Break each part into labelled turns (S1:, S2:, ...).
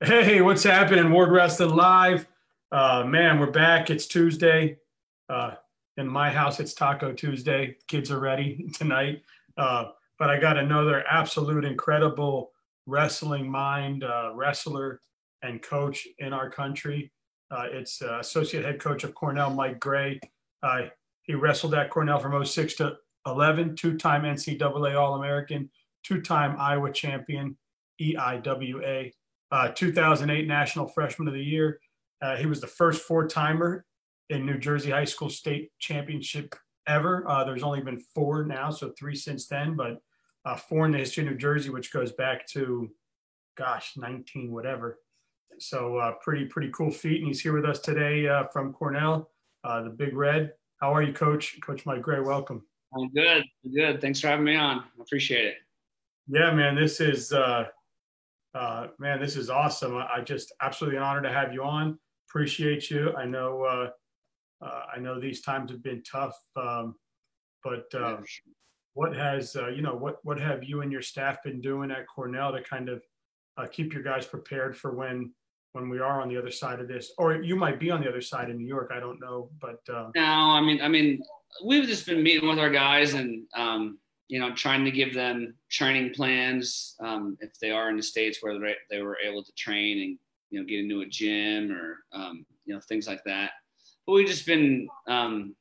S1: Hey, what's happening? Ward Wrestling Live. Uh, man, we're back. It's Tuesday. Uh, in my house, it's Taco Tuesday. Kids are ready tonight. Uh, but I got another absolute incredible wrestling mind, uh, wrestler, and coach in our country. Uh, it's uh, associate head coach of Cornell, Mike Grey. He wrestled at Cornell from 06 to 11, two time NCAA All American, two time Iowa champion, EIWA, uh, 2008 National Freshman of the Year. Uh, he was the first four timer in New Jersey High School State Championship ever. Uh, there's only been four now, so three since then, but uh, four in the history of New Jersey, which goes back to, gosh, 19 whatever. So uh, pretty pretty cool feat, and he's here with us today uh, from Cornell, uh, the Big Red. How are you, Coach? Coach Mike Grey, welcome.
S2: I'm good. I'm good. Thanks for having me on. I appreciate it.
S1: Yeah, man, this is uh, man, this is awesome. I just absolutely an honor to have you on. Appreciate you. I know uh, uh, I know these times have been tough, um, but uh, what has uh, you know what what have you and your staff been doing at Cornell to kind of uh, keep your guys prepared for when when we are on the other side of this, or you might be on the other side in New York. I don't know, but uh,
S2: no, I mean, I mean, we've just been meeting with our guys and um, you know trying to give them training plans um, if they are in the states where they were able to train and you know get into a gym or um, you know things like that. But we've just been, um,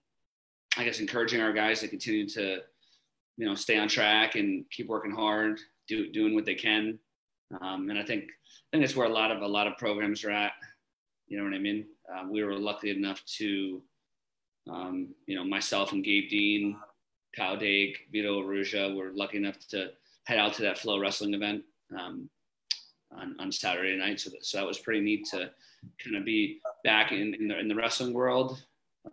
S2: I guess, encouraging our guys to continue to you know stay on track and keep working hard, do, doing what they can. Um, and I think I think that's where a lot of a lot of programs are at. You know what I mean? Uh, we were lucky enough to, um, you know, myself and Gabe Dean, Kyle Dake, Vito Arujau were lucky enough to head out to that Flow Wrestling event um, on, on Saturday night. So that, so that was pretty neat to kind of be back in, in, the, in the wrestling world.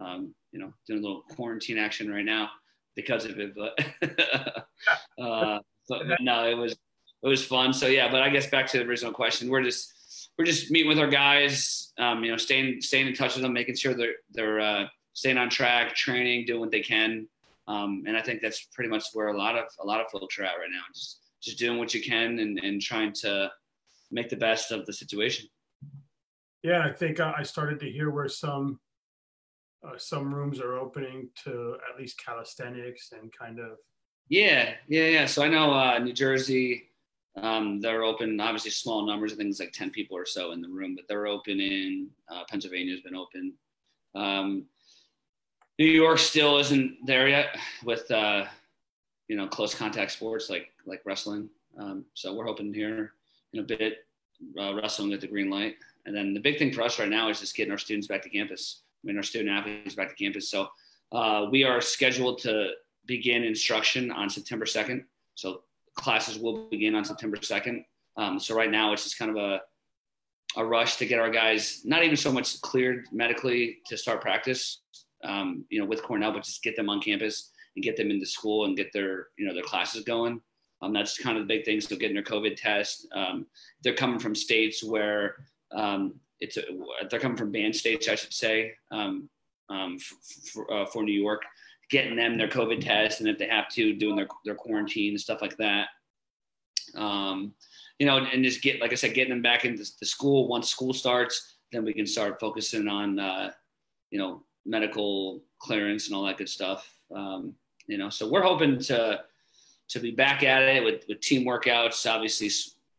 S2: Um, you know, doing a little quarantine action right now because of it, but uh, so, no, it was it was fun. So yeah, but I guess back to the original question, we're just we're just meeting with our guys, um, you know, staying staying in touch with them, making sure they're they're uh, staying on track, training, doing what they can, um, and I think that's pretty much where a lot of a lot of folks are at right now. Just just doing what you can and, and trying to make the best of the situation.
S1: Yeah, I think I started to hear where some uh, some rooms are opening to at least calisthenics and kind of.
S2: Yeah, yeah, yeah. So I know uh, New Jersey um, they're open, obviously small numbers. I think it's like 10 people or so in the room, but they're open in uh, Pennsylvania's been open. Um, New York still isn't there yet with, uh, you know, close contact sports like, like wrestling. Um, so we're hoping here in a bit, uh, wrestling at the green light. And then the big thing for us right now is just getting our students back to campus. I mean, our student athletes back to campus. So uh, we are scheduled to begin instruction on September 2nd. So classes will begin on September 2nd. Um, so right now it's just kind of a, a rush to get our guys, not even so much cleared medically to start practice, um, you know, with Cornell, but just get them on campus and get them into school and get their, you know, their classes going. Um, that's kind of the big thing. So getting their COVID test. Um, they're coming from states where um, it's a, they're coming from banned states, I should say, um, um, for, uh, for New York getting them their COVID test, and if they have to, doing their their quarantine and stuff like that. You know, and just get like I said, getting them back into the school once school starts, then we can start focusing on uh, you know medical clearance and all that good stuff. Um, you know, so we're hoping to to be back at it with with team workouts. Obviously,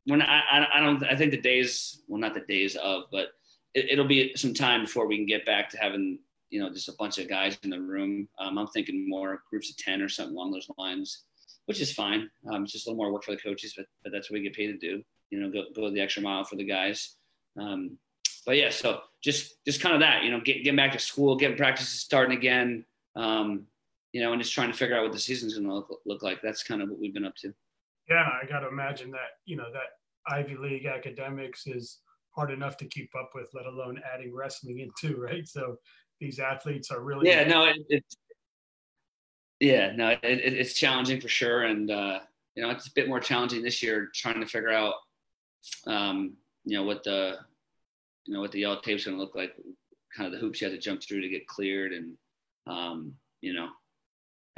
S2: when I I don't I think the days well not the days of, but it, will be some time before we can get back to having you know, just a bunch of guys in the room. Um, I'm thinking more groups of 10 or something along those lines, which is fine. Um, it's just a little more work for the coaches, but, but that's what we get paid to do, you know, go, go the extra mile for the guys. Um, but yeah, so just, just kind of that, you know, get, getting back to school, getting practices starting again, um, you know, and just trying to figure out what the season's going to look, look like. That's kind of what we've been up to.
S1: Yeah, I got to imagine that, you know, that Ivy League academics is hard enough to keep up with, let alone adding wrestling into, right? So these athletes are really
S2: yeah no it, it's yeah no it, it, it's challenging for sure and uh, you know it's a bit more challenging this year trying to figure out um, you know what the you know what the yellow tape's going to look like kind of the hoops you have to jump through to get cleared and um, you know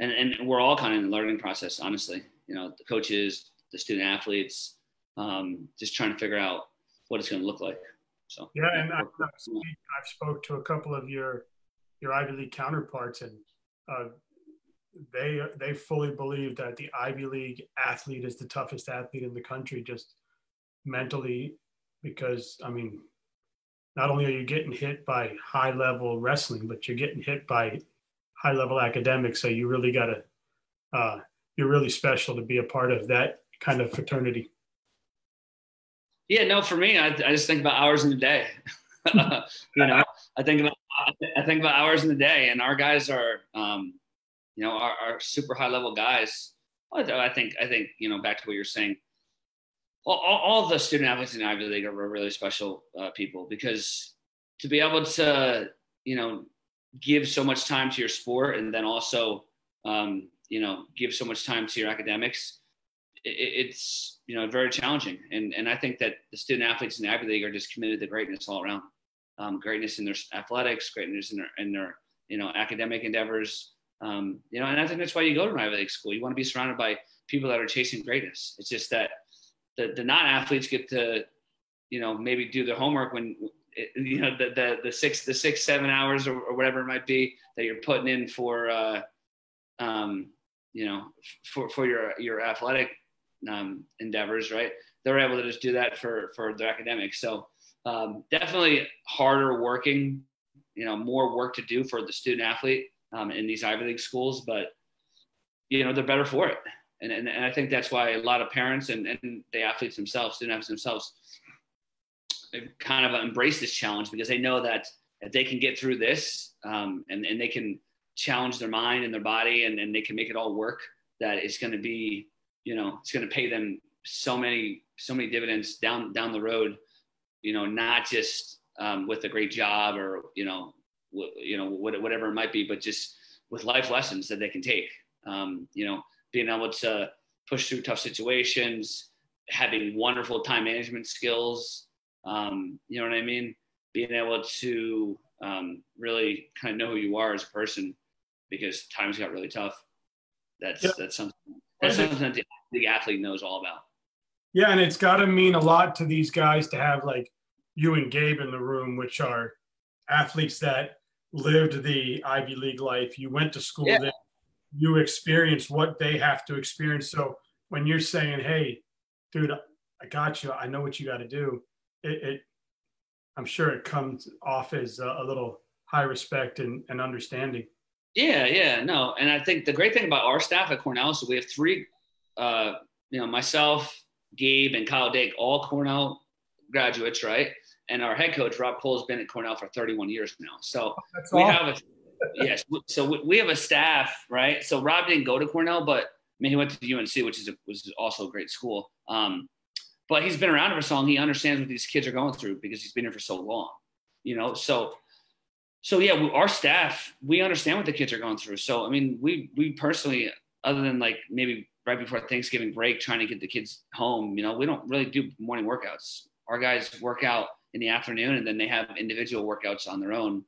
S2: and and we're all kind of in the learning process honestly you know the coaches the student athletes um, just trying to figure out what it's going to look like. So
S1: yeah, and I, I've, I've spoke to a couple of your your Ivy League counterparts, and uh, they they fully believe that the Ivy League athlete is the toughest athlete in the country, just mentally, because I mean, not only are you getting hit by high level wrestling, but you're getting hit by high level academics. So you really got to, uh, you're really special to be a part of that kind of fraternity.
S2: Yeah, no, for me, I, I just think about hours in the day. you know, I think about I think about hours in the day, and our guys are, um, you know, are, are super high level guys. I think I think you know back to what you're saying. All, all, the student athletes in Ivy League are really special uh, people because to be able to you know give so much time to your sport and then also um, you know give so much time to your academics it, it's you know very challenging. And and i think that the student athletes in ivy league are just committed to greatness all around. Um, greatness in their athletics greatness in their in their you know academic endeavors. Um, you know and i think that's why you go to an ivy league school. You want to be surrounded by people that are chasing greatness. It's just that the, the non-athletes get to you know maybe do their homework when you know the the, the six the six seven hours or, or whatever it might be that you're putting in for uh, um, you know for for your your athletic um, endeavors right? They're able to just do that for for their academics. So um, definitely harder working you know more work to do for the student athlete um, in these ivy league schools but you know they're better for it and, and, and i think that's why a lot of parents and, and the athletes themselves student athletes themselves kind of embrace this challenge because they know that if they can get through this um, and, and they can challenge their mind and their body and, and they can make it all work that it's going to be you know it's going to pay them so many so many dividends down down the road you know not just um, with a great job or you know w- you know whatever it might be but just with life lessons that they can take. Um, you know being able to push through tough situations having wonderful time management skills um, you know what I mean? Being able to um, really kind of know who you are as a person because times got really tough. That's yeah. that's something that's something that the athlete knows all about.
S1: Yeah, and it's got to mean a lot to these guys to have like you and Gabe in the room, which are athletes that lived the Ivy League life. You went to school yeah. there, you experience what they have to experience. So when you're saying, "Hey, dude, I got you. I know what you got to do," it, it I'm sure it comes off as a, a little high respect and, and, understanding.
S2: Yeah, yeah, no, and I think the great thing about our staff at Cornell is we have three, uh, you know, myself, Gabe, and Kyle Dake, all Cornell graduates, right? And our head coach Rob Koll has been at Cornell for 31 years now. So That's we awesome. have a yes, so we have a staff, right? So Rob didn't go to Cornell, but I mean he went to UNC, which is a, is also a great school. Um, but he's been around for so long. He understands what these kids are going through because he's been here for so long, you know? So, so yeah, we, our staff, we understand what the kids are going through. So, I mean, we, we personally, other than like maybe right before Thanksgiving break, trying to get the kids home, you know, we don't really do morning workouts. Our guys work out in the afternoon and then they have individual workouts on their own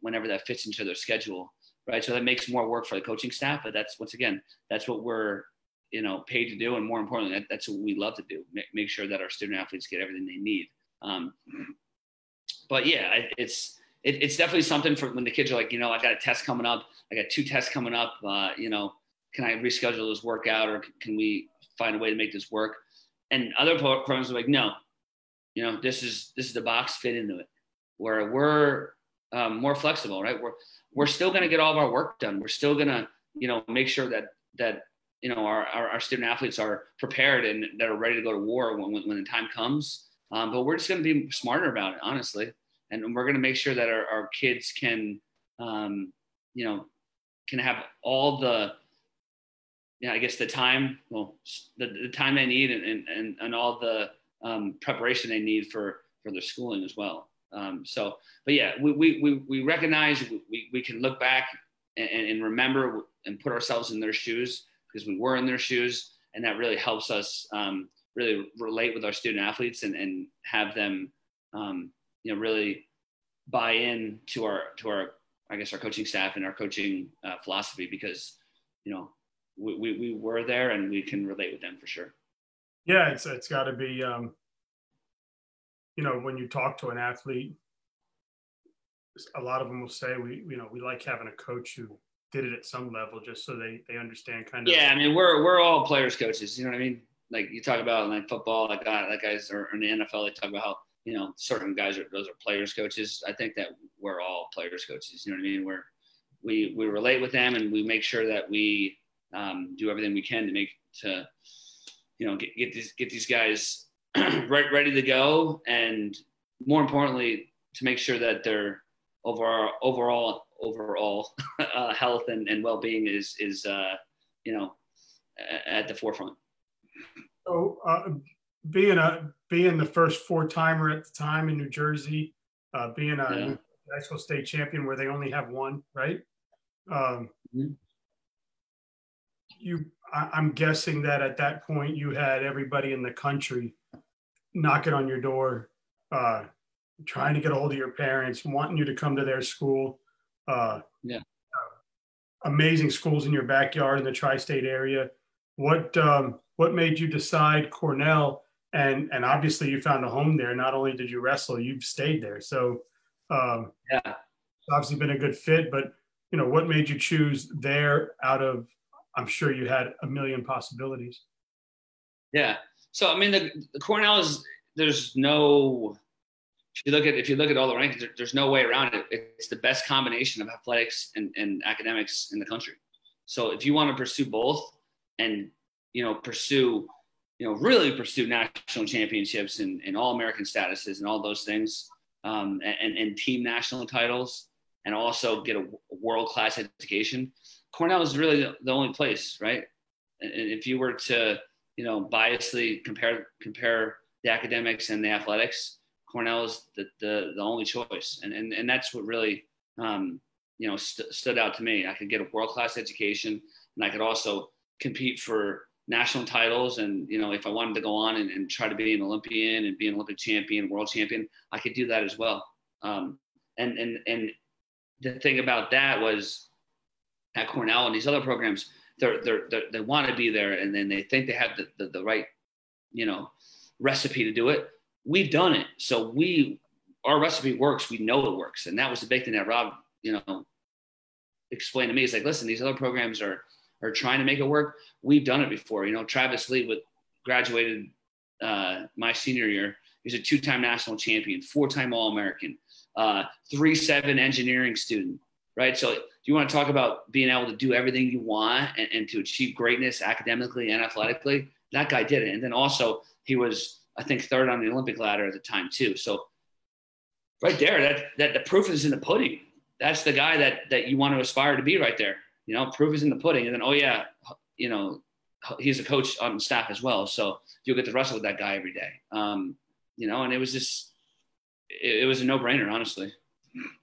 S2: whenever that fits into their schedule. Right. So that makes more work for the coaching staff, but that's once again, that's what we're you know paid to do and more importantly that, that's what we love to do make, make sure that our student athletes get everything they need. Um, but yeah it's it, it's definitely something for when the kids are like you know i got a test coming up. I got two tests coming up. Uh, you know can i reschedule this workout or can we find a way to make this work? And other programs are like no. You know this is this is the box fit into it. Where we're um, more flexible right? We're we're still going to get all of our work done. We're still going to you know make sure that that you know our, our, our, student athletes are prepared and that are ready to go to war when, when, when the time comes. Um, but we're just going to be smarter about it honestly. And we're going to make sure that our, our kids can um, you know can have all the yeah i guess the time well the, the time they need and, and, and all the um, preparation they need for for their schooling as well um, so but yeah we, we, we, we recognize we, we can look back and, and remember and put ourselves in their shoes because we were in their shoes, and that really helps us um, really relate with our student athletes and, and have them, um, you know, really buy in to our to our I guess our coaching staff and our coaching uh, philosophy because you know we, we, we were there and we can relate with them for sure.
S1: Yeah, it's it's got to be. Um, you know, when you talk to an athlete, a lot of them will say we, you know, we like having a coach who did it at some level just so they they understand kind
S2: of. Yeah, I mean, we're we're all players coaches. You know what I mean? Like you talk about like football, like uh, like guys are in the NFL. They talk about how you know certain guys are those are players coaches. I think that we're all players coaches. You know what I mean? We're we we relate with them and we make sure that we um, do everything we can to make to you know get, get these get these guys right ready to go and more importantly to make sure that their overall overall overall uh, health and, and well-being is is uh, you know at the forefront
S1: so uh, being a being the first four timer at the time in new jersey uh, being a yeah. national state champion where they only have one right um, mm-hmm. you I, i'm guessing that at that point you had everybody in the country knocking on your door, uh, trying to get a hold of your parents, wanting you to come to their school. Uh,
S2: yeah.
S1: amazing schools in your backyard in the tri-state area. What um, what made you decide Cornell? And and obviously you found a home there. Not only did you wrestle, you've stayed there. So um,
S2: yeah,
S1: it's obviously been a good fit. But you know, what made you choose there out of? I'm sure you had a million possibilities.
S2: Yeah. So I mean, the, the Cornell is there's no. If you look at if you look at all the rankings, there, there's no way around it. It's the best combination of athletics and, and academics in the country. So if you want to pursue both, and you know pursue, you know really pursue national championships and, and all American statuses and all those things, um, and, and team national titles, and also get a world class education, Cornell is really the, only place, right? And if you were to you know, biasly compare compare the academics and the athletics, Cornell is the, the, the only choice. And, and, and that's what really, um, you know, st- stood out to me. I could get a world-class education and I could also compete for national titles. And, you know, if I wanted to go on and, and try to be an Olympian and be an Olympic champion, world champion, I could do that as well. Um, and, and, and the thing about that was at Cornell and these other programs, they're, they're, they're they want to be there and then they think they have the, the, the right, you know, recipe to do it. We've done it. So we, our recipe works. We know it works. And that was the big thing that Rob, you know, explained to me. He's like, listen, these other programs are, are trying to make it work. We've done it before. You know, Travis Lee with graduated uh, my senior year. He's a two-time national champion, four-time All-American, uh, three-seven engineering student, right? So do you want to talk about being able to do everything you want and, and to achieve greatness academically and athletically, that guy did it. And then also he was, I think, third on the Olympic ladder at the time too. So right there, that that the proof is in the pudding. That's the guy that that you want to aspire to be right there. You know, proof is in the pudding. And then oh yeah, you know, he's a coach on staff as well. So you'll get to wrestle with that guy every day. Um, you know, and it was just it, it was a no brainer, honestly.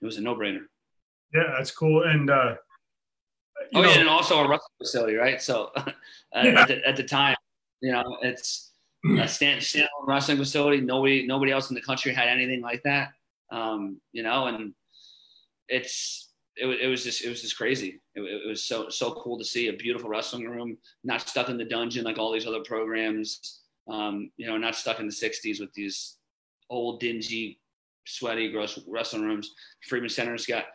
S2: It was a no brainer.
S1: Yeah, that's cool. And uh,
S2: oh know, yeah, and also a wrestling facility, right? So uh, yeah. at, the, at, the, time, you know, it's a stand standalone wrestling facility. Nobody nobody else in the country had anything like that. Um, you know, and it's it, it was just it was just crazy. It, it, was so so cool to see a beautiful wrestling room, not stuck in the dungeon like all these other programs. Um, you know, not stuck in the '60s with these old dingy, sweaty, gross wrestling rooms. Friedman Center's got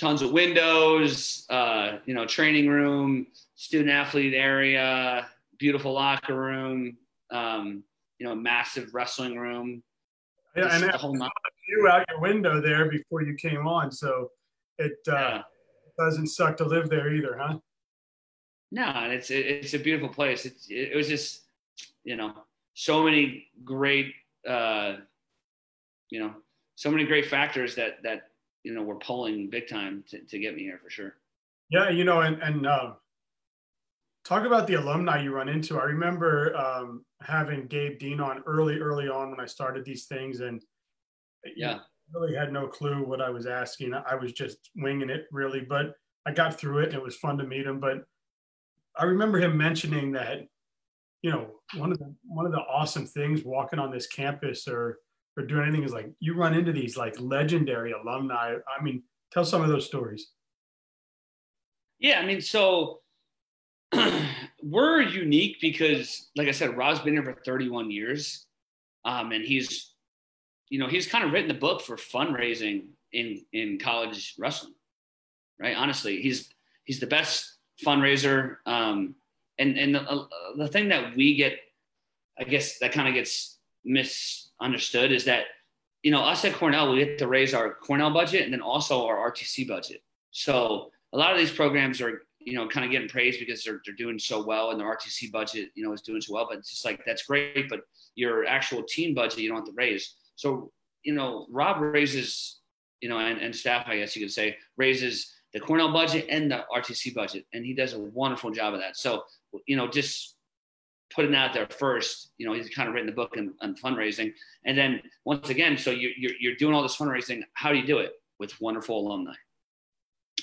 S2: tons of windows, uh, you know, training room, student athlete area, beautiful locker room, um, you know, massive wrestling room.
S1: Yeah, and a whole you out your window there before you came on, so it uh, yeah. doesn't suck to live there either, huh?
S2: No, and it's it, it's a beautiful place. It, it was just, you know, so many great, uh, you know, so many great factors that that you know, were pulling big time to, to get me here for sure.
S1: Yeah, you know, and and uh, talk about the alumni you run into. I remember um, having Gabe Dean on early, early on when I started these things, and
S2: yeah,
S1: really had no clue what I was asking. I was just winging it, really. But I got through it, and it was fun to meet him. But I remember him mentioning that, you know, one of the one of the awesome things walking on this campus or or do anything is like you run into these like legendary alumni. I mean, tell some of those stories.
S2: Yeah, I mean, so we're unique because, like I said, Rob's been here for 31 years, um, and he's you know, he's kind of written the book for fundraising in in college wrestling, right? Honestly, he's he's the best fundraiser. Um, and and the, uh, the thing that we get, I guess, that kind of gets misunderstood is that you know us at Cornell we get to raise our Cornell budget and then also our RTC budget. So a lot of these programs are you know kind of getting praised because they're, they're doing so well and the RTC budget you know is doing so well. But it's just like that's great, but your actual team budget you don't have to raise. So you know Rob raises you know and, and staff I guess you could say raises the Cornell budget and the RTC budget, and he does a wonderful job of that. So you know just putting out there first. You know, he's kind of written the book on, fundraising, and then once again, so you, you're you're doing all this fundraising. How do you do it with wonderful alumni,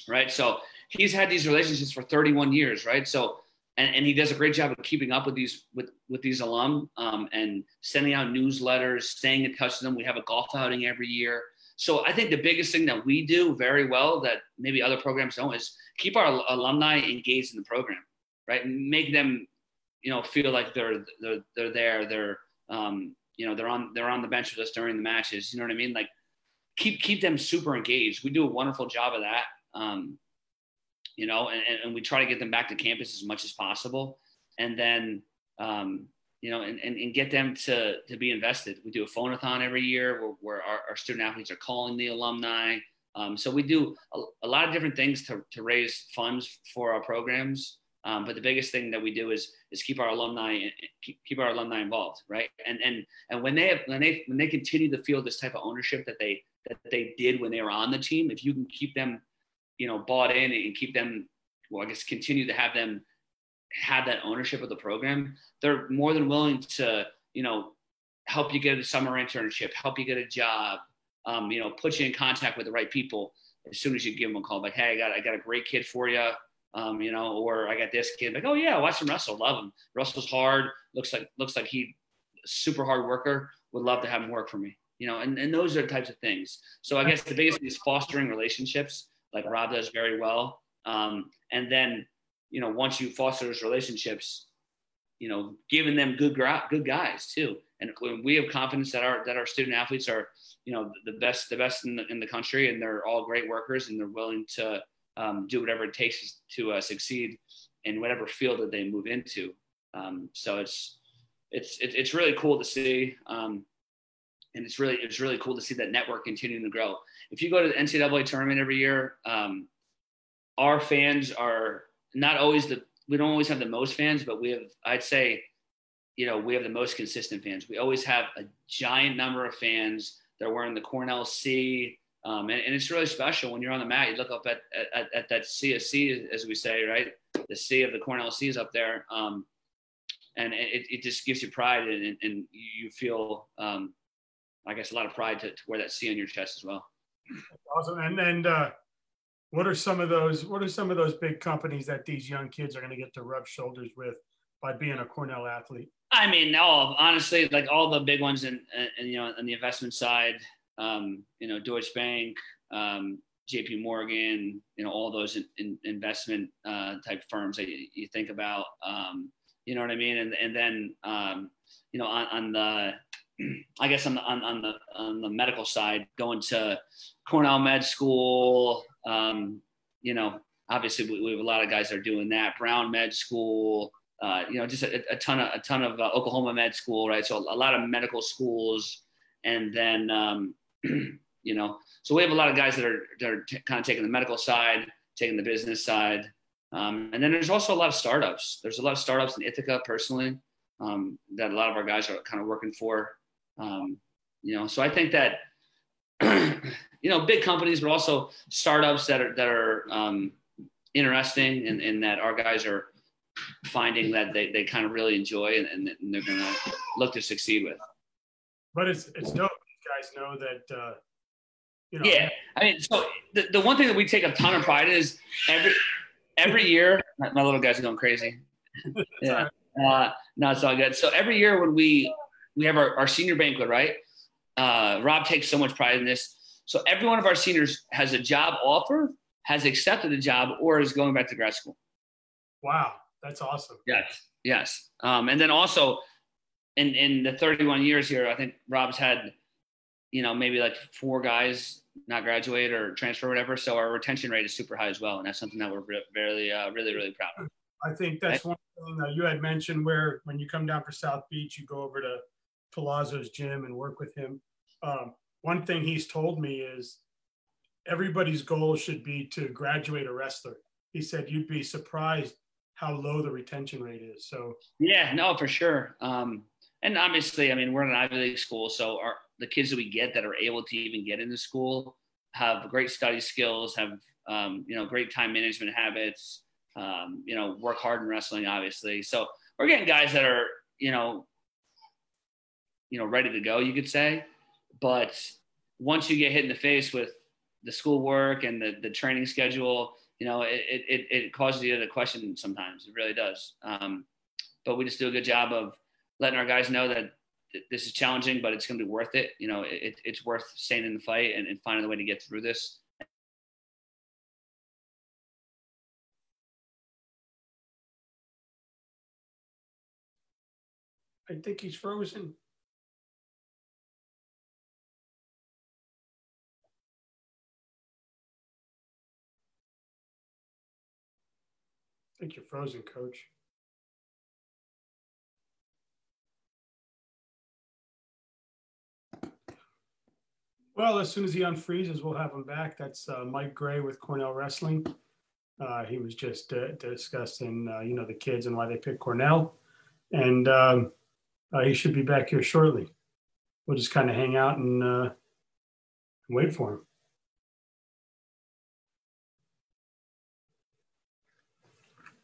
S2: right? So he's had these relationships for 31 years, right? So and, and he does a great job of keeping up with these with with these alum um, and sending out newsletters, staying in touch with them. We have a golf outing every year. So I think the biggest thing that we do very well that maybe other programs don't is keep our alumni engaged in the program, right? Make them you know feel like they're they're they're there they're um, you know they're on they're on the bench with us during the matches you know what i mean? Like keep keep them super engaged. We do a wonderful job of that um, you know and, and we try to get them back to campus as much as possible. And then um, you know and, and, and, get them to to be invested. We do a phone-a-thon every year where, where our, our, student athletes are calling the alumni. Um, so we do a, a, lot of different things to, to raise funds for our programs um, but the biggest thing that we do is is keep our alumni keep, keep our alumni involved, right? And and and when they have, when they when they continue to feel this type of ownership that they that they did when they were on the team, if you can keep them, you know, bought in and keep them, well, I guess continue to have them have that ownership of the program, they're more than willing to, you know, help you get a summer internship, help you get a job, um, you know, put you in contact with the right people as soon as you give them a call. Like, hey, I got I got a great kid for you um, you know, or I got this kid like, oh yeah, watch him wrestle, love him. Wrestles hard, looks like looks like he super hard worker. Would love to have him work for me, you know. And and those are types of things. So I guess the biggest thing is fostering relationships, like Rob does very well. Um, and then you know, once you foster those relationships, you know, giving them good good guys too. And we have confidence that our that our student athletes are, you know, the best the best in the in the country, and they're all great workers, and they're willing to um, do whatever it takes to uh, succeed in whatever field that they move into. Um, so it's, it's, it's really cool to see. Um, and it's really, it's really cool to see that network continuing to grow. If you go to the NCAA tournament every year, um, our fans are not always the, we don't always have the most fans, but we have, I'd say, you know, we have the most consistent fans. We always have a giant number of fans that are wearing the Cornell C, um, and, and, it's really special when you're on the mat. You look up at, at, at that CSC, as we say, right? The C of the Cornell C is up there. Um, and it, it just gives you pride and, and you feel, um, I guess, a lot of pride to, to, wear that C on your chest as well.
S1: Awesome. And then, uh, what are some of those? What are some of those big companies that these young kids are going to get to rub shoulders with by being a Cornell athlete?
S2: I mean, all honestly, like all the big ones, and you know, on the investment side, um, you know, Deutsche Bank, um, JP Morgan, you know, all those in, in investment uh, type firms that you, you think about, um, you know what I mean? And, and then, um, you know, on, on, the, I guess on the, on, on, the, on the medical side, going to Cornell Med School, um, you know, obviously we, we, have a lot of guys that are doing that, Brown Med School, uh, you know, just a, a, ton of, a ton of uh, Oklahoma Med School, right? So a lot of medical schools, and then um, you know, so we have a lot of guys that are, that are t- kind of taking the medical side, taking the business side. Um, and then there's also a lot of startups. There's a lot of startups in Ithaca personally um, that a lot of our guys are kind of working for. Um, you know, so I think that you know big companies, but also startups that are that are um, interesting and, that our guys are finding that they, they kind of really enjoy and, and they're going to look to succeed with.
S1: But it's it's dope guys know that uh,
S2: you know. Yeah, I mean, so the, the one thing that we take a ton of pride in is every every year. My little guy's going crazy. yeah, uh, no, it's all good. So every year when we we have our, our senior banquet, right? Uh, Rob takes so much pride in this. So every one of our seniors has a job offer, has accepted a job, or is going back to grad school.
S1: Wow, that's awesome.
S2: Yes, yes. Um, and then also, in in the 31 years here, I think Rob's had you know, maybe like four guys not graduate or transfer or whatever. So our retention rate is super high as well. And that's something that we're really, uh, really, really proud of.
S1: I think that's one thing that you had mentioned where when you come down for South Beach, you go over to Palazzo's gym and work with him. Um, one thing he's told me is everybody's goal should be to graduate a wrestler. He said you'd be surprised how low the retention rate is. So
S2: yeah, no, for sure. Um, and obviously, I mean, we're in an Ivy League school, so our the kids that we get that are able to even get into school have great study skills, have um, you know great time management habits, um, you know, work hard in wrestling, obviously. So we're getting guys that are you know, you know, ready to go, you could say. But once you get hit in the face with the schoolwork and the the training schedule, you know, it it it causes you to question sometimes. It really does. Um, but we just do a good job of letting our guys know that this is challenging, but it's going to be worth it. You know, it, it's worth staying in the fight and, and finding a way to get through this.
S1: I think he's frozen. I think you're frozen, coach. Well, as soon as he unfreezes, we'll have him back. That's uh, Mike Grey with Cornell Wrestling. Uh, he was just uh, discussing, uh, you know, the kids and why they picked Cornell, and um, uh, he should be back here shortly. We'll just kind of hang out and uh, wait for him.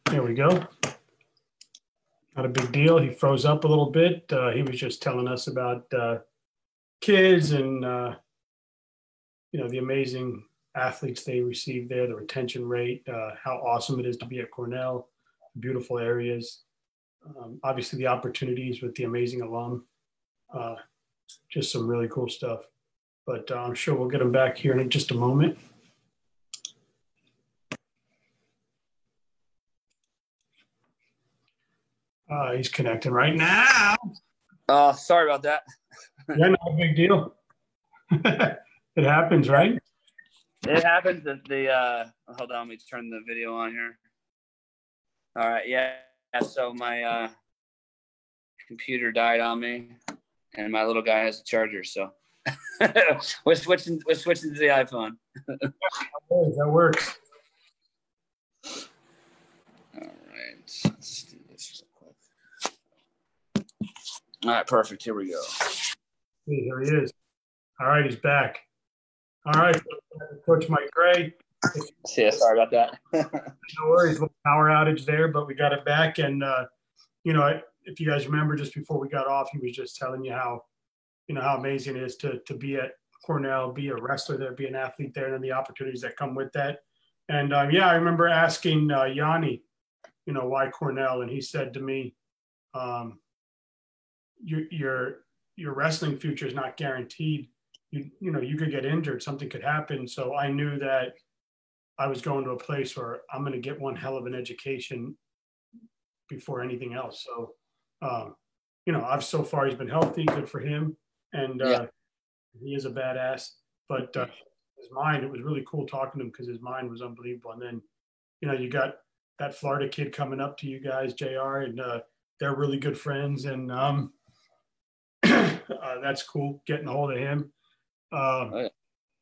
S1: There we go. Not a big deal. He froze up a little bit. he was just telling us about kids and you know the amazing athletes they receive there, the retention rate, uh, how awesome it is to be at Cornell, beautiful areas, um, obviously the opportunities with the amazing alum, uh, just some really cool stuff. But uh, I'm sure we'll get them back here in just a moment. Uh, he's connecting right now.
S2: Uh, sorry about that.
S1: yeah, no big deal. It happens, right?
S2: It happens. The, the uh, hold on, let me turn the video on here. All right, yeah. So my uh, computer died on me, and my little guy has a charger. So we're switching. We're switching to the iPhone.
S1: that works.
S2: All right. Let's do this real quick. All right, perfect. Here we go.
S1: Here he is. All right, he's back. All right, Coach Mike Grey.
S2: Yeah, sorry about that.
S1: no worries, power outage there, but we got it back. And uh, you know, if you guys remember, just before we got off, he was just telling you how, you know, how amazing it is to to be at Cornell, be a wrestler there, be an athlete there, and then the opportunities that come with that. And um, yeah, I remember asking uh, Yianni, you know, why Cornell, and he said to me, um, your your your wrestling future is not guaranteed you you know you could get injured something could happen. So i knew that i was going to a place where i'm going to get one hell of an education before anything else. So um, you know i've so far he's been healthy good for him and uh, yeah. he is a badass. But uh, his mind it was really cool talking to him because his mind was unbelievable. And then you know you got that florida kid coming up to you guys jr and uh, they're really good friends. And um, uh, that's cool getting a hold of him um, oh, yeah.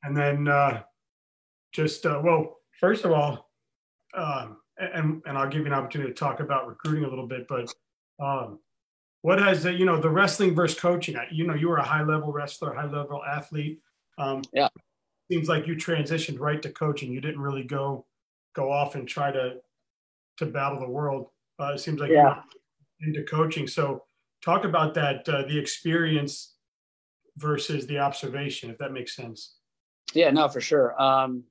S1: And then uh, just, uh, well, first of all, um, and, and I'll give you an opportunity to talk about recruiting a little bit, but um, what has, you know, the wrestling versus coaching, you know, you were a high level wrestler, high level athlete. Um,
S2: yeah.
S1: Seems like you transitioned right to coaching. You didn't really go, go off and try to, to battle the world. Uh, it seems like
S2: yeah.
S1: into coaching. So talk about that, uh, the experience versus the observation, if that makes sense.
S2: Yeah, no, for sure. Um,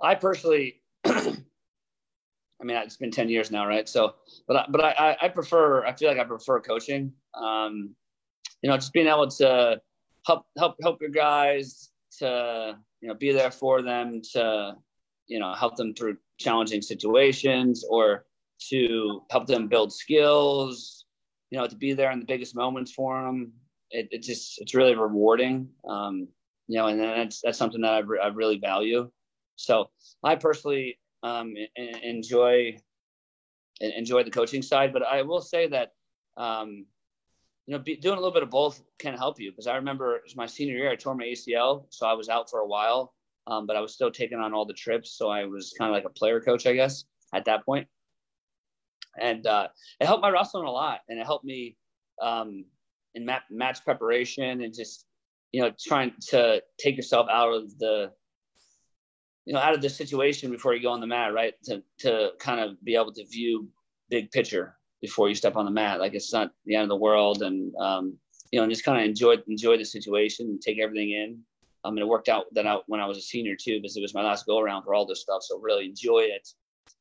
S2: I personally, I mean, it's been 10 years now, right? So, but, I, but I, I prefer, I feel like I prefer coaching. Um, you know, just being able to help, help, help your guys to, you know, be there for them to, you know, help them through challenging situations or to help them build skills, you know, to be there in the biggest moments for them it, just it's really rewarding. Um, you know, and that's that's something that I, re- I really value. So I personally um, enjoy enjoy the coaching side, but I will say that um, you know be, doing a little bit of both can help you because I remember it was my senior year I tore my ACL, so I was out for a while, um, but I was still taking on all the trips, so I was kind of like a player coach, I guess, at that point. And uh, it helped my wrestling a lot, and it helped me um, in mat- match preparation and just you know trying to take yourself out of the you know out of the situation before you go on the mat right to to kind of be able to view big picture before you step on the mat like it's not the end of the world and um, you know and just kind of enjoy enjoy the situation and take everything in I mean, it worked out that out when I was a senior too, because it was my last go around for all this stuff. So really enjoy it,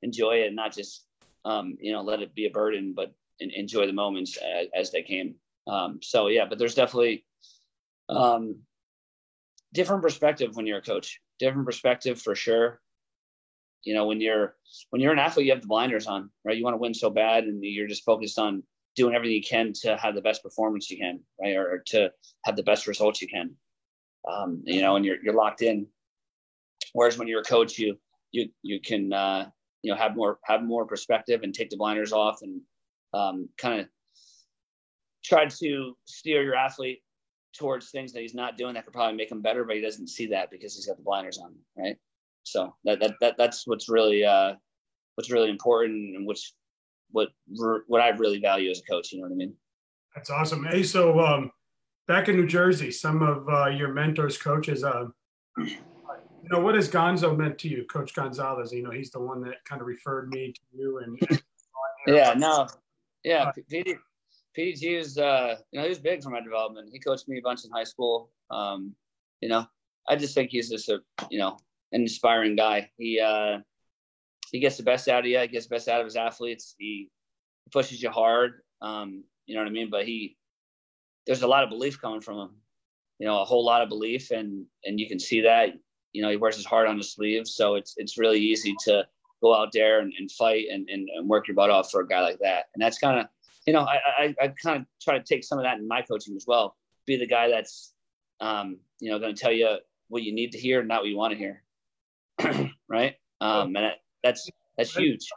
S2: enjoy it, and not just um, you know let it be a burden, but enjoy the moments as, as they came. Um, so yeah, but there's definitely um, different perspective when you're a coach. Different perspective for sure. You know, when you're when you're an athlete, you have the blinders on, right? You want to win so bad, and you're just focused on doing everything you can to have the best performance you can, right, or, or to have the best results you can. Um, you know, and you're you're locked in. Whereas when you're a coach, you you you can uh, you know have more have more perspective and take the blinders off and um, kind of try to steer your athlete towards things that he's not doing that could probably make him better, but he doesn't see that because he's got the blinders on, right? So that that, that that's what's really uh, what's really important and which what what I really value as a coach. You know what I mean?
S1: That's awesome. Hey, so um, back in New Jersey, some of uh, your mentors, coaches, uh, you know, what has Gonzo meant to you, Coach Gonzalez? You know, he's the one that kind of referred me to you and. and
S2: yeah, no, yeah, PDG was, uh, you know, he was big for my development. He coached me a bunch in high school. Um, you know, I just think he's just a, you know, an inspiring guy. He, uh, he gets the best out of you. He gets the best out of his athletes. He pushes you hard. Um, you know what I mean? But he, there's a lot of belief coming from him. You know, a whole lot of belief, and and you can see that. You know, he wears his heart on his sleeve, so it's it's really easy to go out there and, and fight and, and, and work your butt off for a guy like that. And that's kind of you know, I, I, I kind of try to take some of that in my coaching as well. Be the guy that's, um, you know, going to tell you what you need to hear, not what you want to hear. right. Um, and that's, that's huge.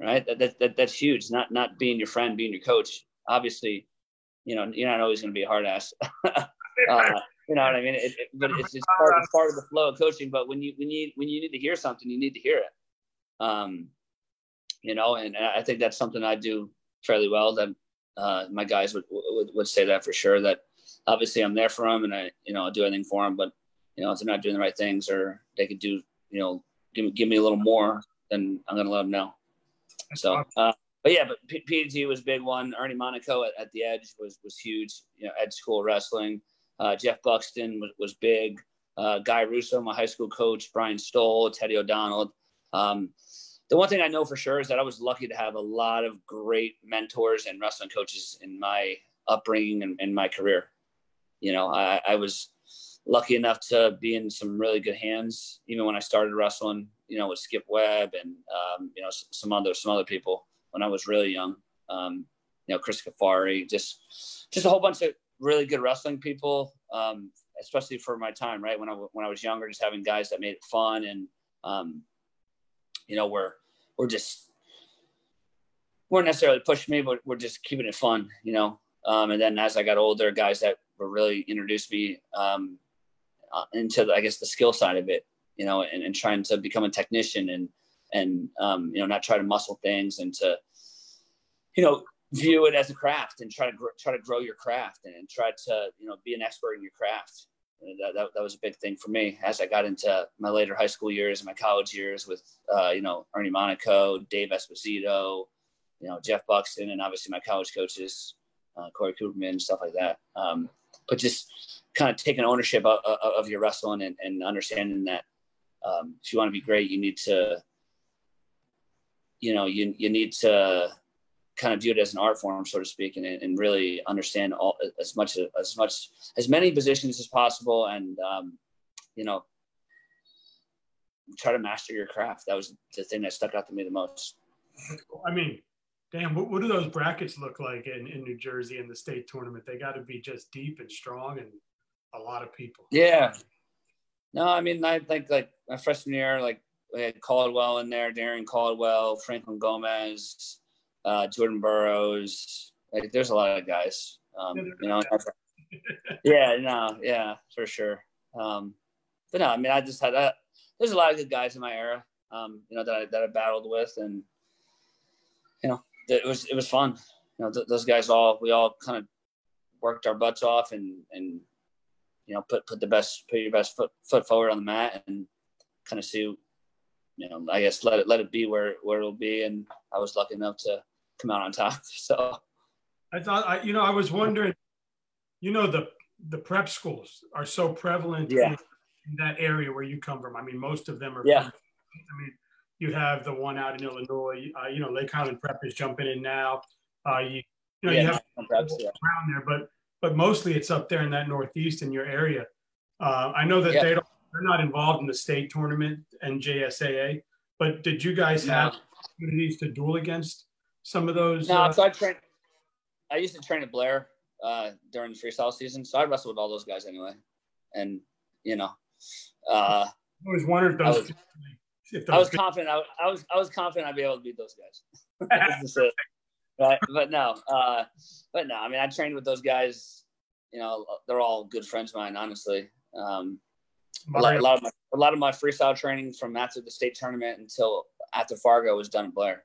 S2: Right. That, that, that, that's huge. Not, not being your friend, being your coach. Obviously, you know, you're not always going to be a hard ass. uh, you know what I mean? It, it, but it's, it's part, part of the flow of coaching. But when you, when you, when you need to hear something, you need to hear it. Um, you know, and I think that's something I do fairly well. That uh, my guys would, would would say that for sure. That obviously I'm there for them, and I you know I'll do anything for them. But you know if they're not doing the right things, or they could do you know give give me a little more, then I'm gonna let them know. So. Uh, but yeah, but P- PDG was a big one. Ernie Monaco at, at, the Edge was was huge. You know, Edge School Wrestling. Uh, Jeff Buxton was, was big. Uh, Guy Russo, my high school coach. Brian Stoll, Teddy O'Donnell. Um, the one thing I know for sure is that I was lucky to have a lot of great mentors and wrestling coaches in my upbringing and in my career. You know, I, I, was lucky enough to be in some really good hands, even when I started wrestling. You know, with Skip Webb and um, you know some other some other people when I was really young. Um, you know, Chris Kafari, just just a whole bunch of really good wrestling people, um, especially for my time. Right when I when I was younger, just having guys that made it fun and um, you know, we're we're just weren't necessarily pushing me, but we're just keeping it fun, you know. Um, and then as I got older, guys that were really introduced me um, uh, into, the, I guess, the skill side of it, you know, and, and trying to become a technician and and um, you know not try to muscle things and to you know view it as a craft and try to gr- try to grow your craft and, and try to you know be an expert in your craft that, that, that, was a big thing for me as I got into my later high school years and my college years with, uh, you know, Ernie Monaco, Dave Esposito, you know, Jeff Buxton, and obviously my college coaches, uh, Corey Cooperman, stuff like that. Um, but just kind of taking ownership of, of, of your wrestling and, and, understanding that um, if you want to be great, you need to, you know, you, you need to kind of view it as an art form, so to speak, and, and really understand all as much as much as many positions as possible, and um, you know, try to master your craft. That was the thing that stuck out to me the most.
S1: I mean, Damn, what, what do those brackets look like in, in New Jersey in the state tournament? They got to be just deep and strong and a lot of people.
S2: Yeah. No, I mean, I think like my freshman year, like we had Caldwell in there, Darren Caldwell, Franklin Gomez, uh, Jordan Burroughs. Like, there's a lot of guys. Um, you know, yeah, no, yeah, for sure. Um, but no, I mean, I just had that. There's a lot of good guys in my era, um, you know, that I, that I battled with, and you know, it was it was fun. You know, th- those guys all we all kind of worked our butts off and and you know put put the best put your best foot foot forward on the mat and kind of see you know I guess let it let it be where where it'll be and I was lucky enough to come out on top. So
S1: I thought I you know I was wondering you know the the prep schools are so prevalent
S2: Yeah.
S1: in, in that area where you come from. I mean most of them are
S2: Yeah.
S1: I mean you have the one out in Illinois, uh, you know Lake Highland Prep is jumping in now. Uh, you you know
S2: yeah,
S1: you have
S2: perhaps, yeah.
S1: around there, but but mostly it's up there in that northeast in your area. Uh, I know that
S2: Yeah.
S1: they don't, they're not involved in the state tournament and JSAA, but did you guys have opportunities to duel against some of those?
S2: No,
S1: uh,
S2: so I trained. I used to train at Blair uh, during the freestyle season, so I wrestled with all those guys anyway, and you know, uh,
S1: I was wondering if
S2: I
S1: those.
S2: was-
S1: if
S2: I was confident. I, I was I was confident I'd be able to beat those guys. That's just it. right, but no, uh, but no. I mean, I trained with those guys. You know, they're all good friends of mine. Honestly, um, a, lot, a lot of my a lot of my freestyle training from after the state tournament until after Fargo was done at Blair.